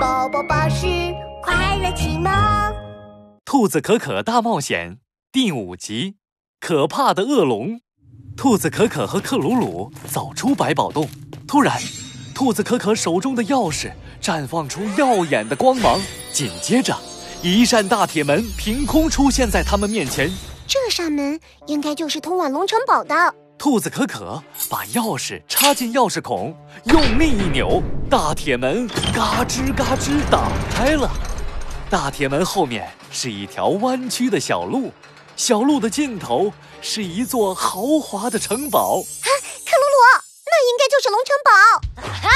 宝宝巴士快乐启蒙，《兔子可可大冒险》第五集：可怕的恶龙。兔子可可和克鲁鲁走出百宝洞，突然，兔子可可手中的钥匙绽放出耀眼的光芒，紧接着，一扇大铁门凭空出现在他们面前。这扇门应该就是通往龙城堡的。兔子可可把钥匙插进钥匙孔，用力一扭，大铁门嘎吱嘎吱打开了。大铁门后面是一条弯曲的小路，小路的尽头是一座豪华的城堡。啊，克鲁鲁，那应该就是龙城堡。哈，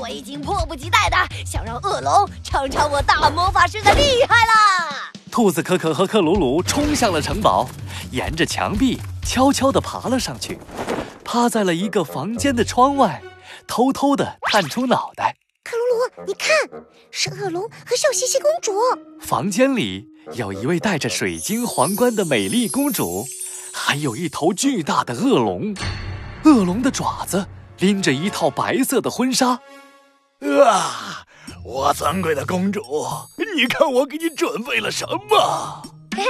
我已经迫不及待的想让恶龙尝尝我大魔法师的厉害了。兔子可可和克鲁鲁冲向了城堡，沿着墙壁。悄悄地爬了上去，趴在了一个房间的窗外，偷偷地探出脑袋。克鲁鲁，你看，是恶龙和笑嘻嘻公主。房间里有一位戴着水晶皇冠的美丽公主，还有一头巨大的恶龙。恶龙的爪子拎着一套白色的婚纱。啊，我尊贵的公主，你看我给你准备了什么？哎，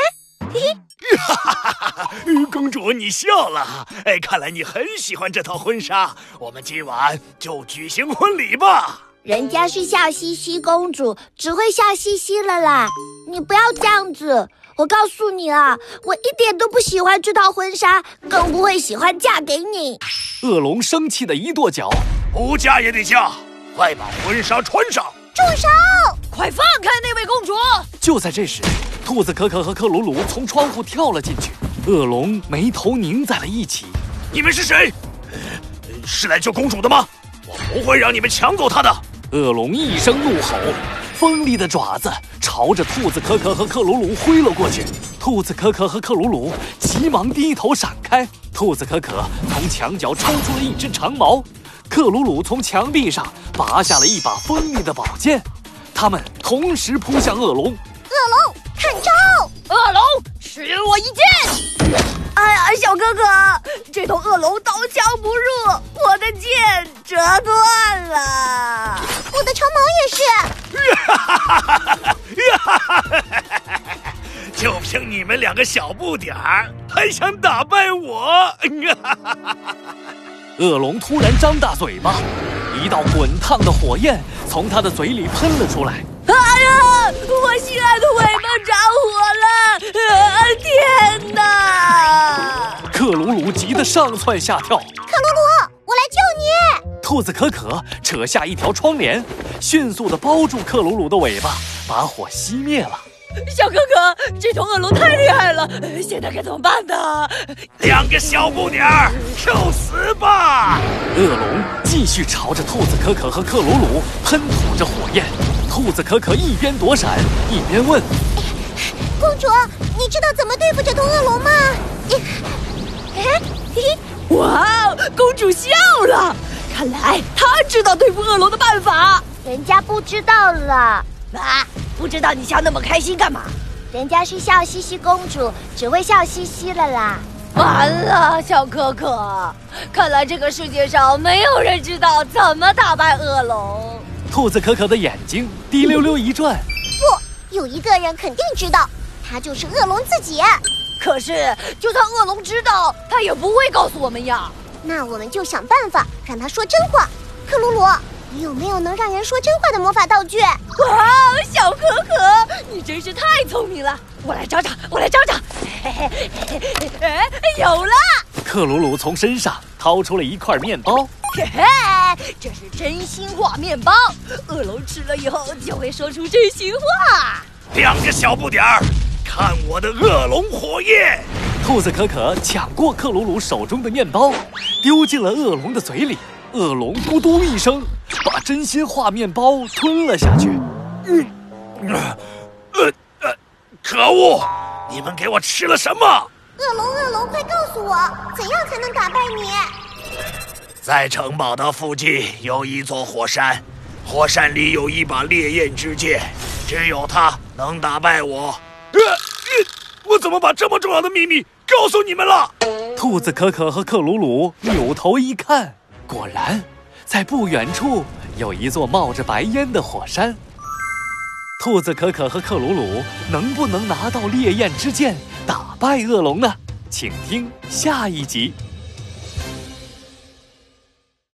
嘿嘿。哈哈哈哈哈！公主，你笑了。哎，看来你很喜欢这套婚纱。我们今晚就举行婚礼吧。人家是笑嘻嘻公主，只会笑嘻嘻了啦。你不要这样子。我告诉你啊，我一点都不喜欢这套婚纱，更不会喜欢嫁给你。恶龙生气的一跺脚，不嫁也得嫁，快把婚纱穿上。住手！快放开那位公主！就在这时。兔子可可和克鲁鲁从窗户跳了进去，恶龙眉头拧在了一起。你们是谁？是来救公主的吗？我不会让你们抢走她的！恶龙一声怒吼，锋利的爪子朝着兔子可可和克鲁鲁挥了过去。兔子可可和克鲁鲁急忙低头闪开。兔子可可从墙角抽出了一只长矛，克鲁鲁从墙壁上拔下了一把锋利的宝剑，他们同时扑向。恶龙！看招！恶龙，吃我一剑！哎呀，小哥哥，这头恶龙刀枪不入，我的剑折断了，我的长矛也是。哈哈哈哈哈哈！就凭你们两个小不点儿，还想打败我？恶龙突然张大嘴巴，一道滚烫的火焰从他的嘴里喷了出来。心爱的尾巴着火了！天哪！克鲁鲁急得上蹿下跳。克鲁鲁，我来救你！兔子可可扯下一条窗帘，迅速地包住克鲁鲁的尾巴，把火熄灭了。小哥哥，这头恶龙太厉害了，现在该怎么办呢？两个小不点儿，受死吧！恶龙继续朝着兔子可可和克鲁鲁喷吐着火焰。兔子可可一边躲闪，一边问：“公主，你知道怎么对付这头恶龙吗？”哎，哇，公主笑了，看来她知道对付恶龙的办法。人家不知道了，啊，不知道你笑那么开心干嘛？人家是笑嘻嘻公主，只会笑嘻嘻了啦。完了，小可可，看来这个世界上没有人知道怎么打败恶龙。兔子可可的眼睛滴溜溜一转，不，有一个人肯定知道，他就是恶龙自己。可是，就算恶龙知道，他也不会告诉我们呀。那我们就想办法让他说真话。克鲁鲁，你有没有能让人说真话的魔法道具？哇，小可可，你真是太聪明了！我来找找，我来找找。嘿嘿嘿有了！克鲁鲁从身上掏出了一块面包。嘿嘿，这是真心话面包，恶龙吃了以后就会说出真心话。两个小不点儿，看我的恶龙火焰！兔子可可抢过克鲁鲁手中的面包，丢进了恶龙的嘴里。恶龙咕嘟一声，把真心话面包吞了下去。嗯，呃呃，可恶！你们给我吃了什么？恶龙，恶龙，快告诉我，怎样才能打败你？在城堡的附近有一座火山，火山里有一把烈焰之剑，只有它能打败我。呃，我怎么把这么重要的秘密告诉你们了？兔子可可和克鲁鲁扭头一看，果然，在不远处有一座冒着白烟的火山。兔子可可和克鲁鲁能不能拿到烈焰之剑，打败恶龙呢？请听下一集。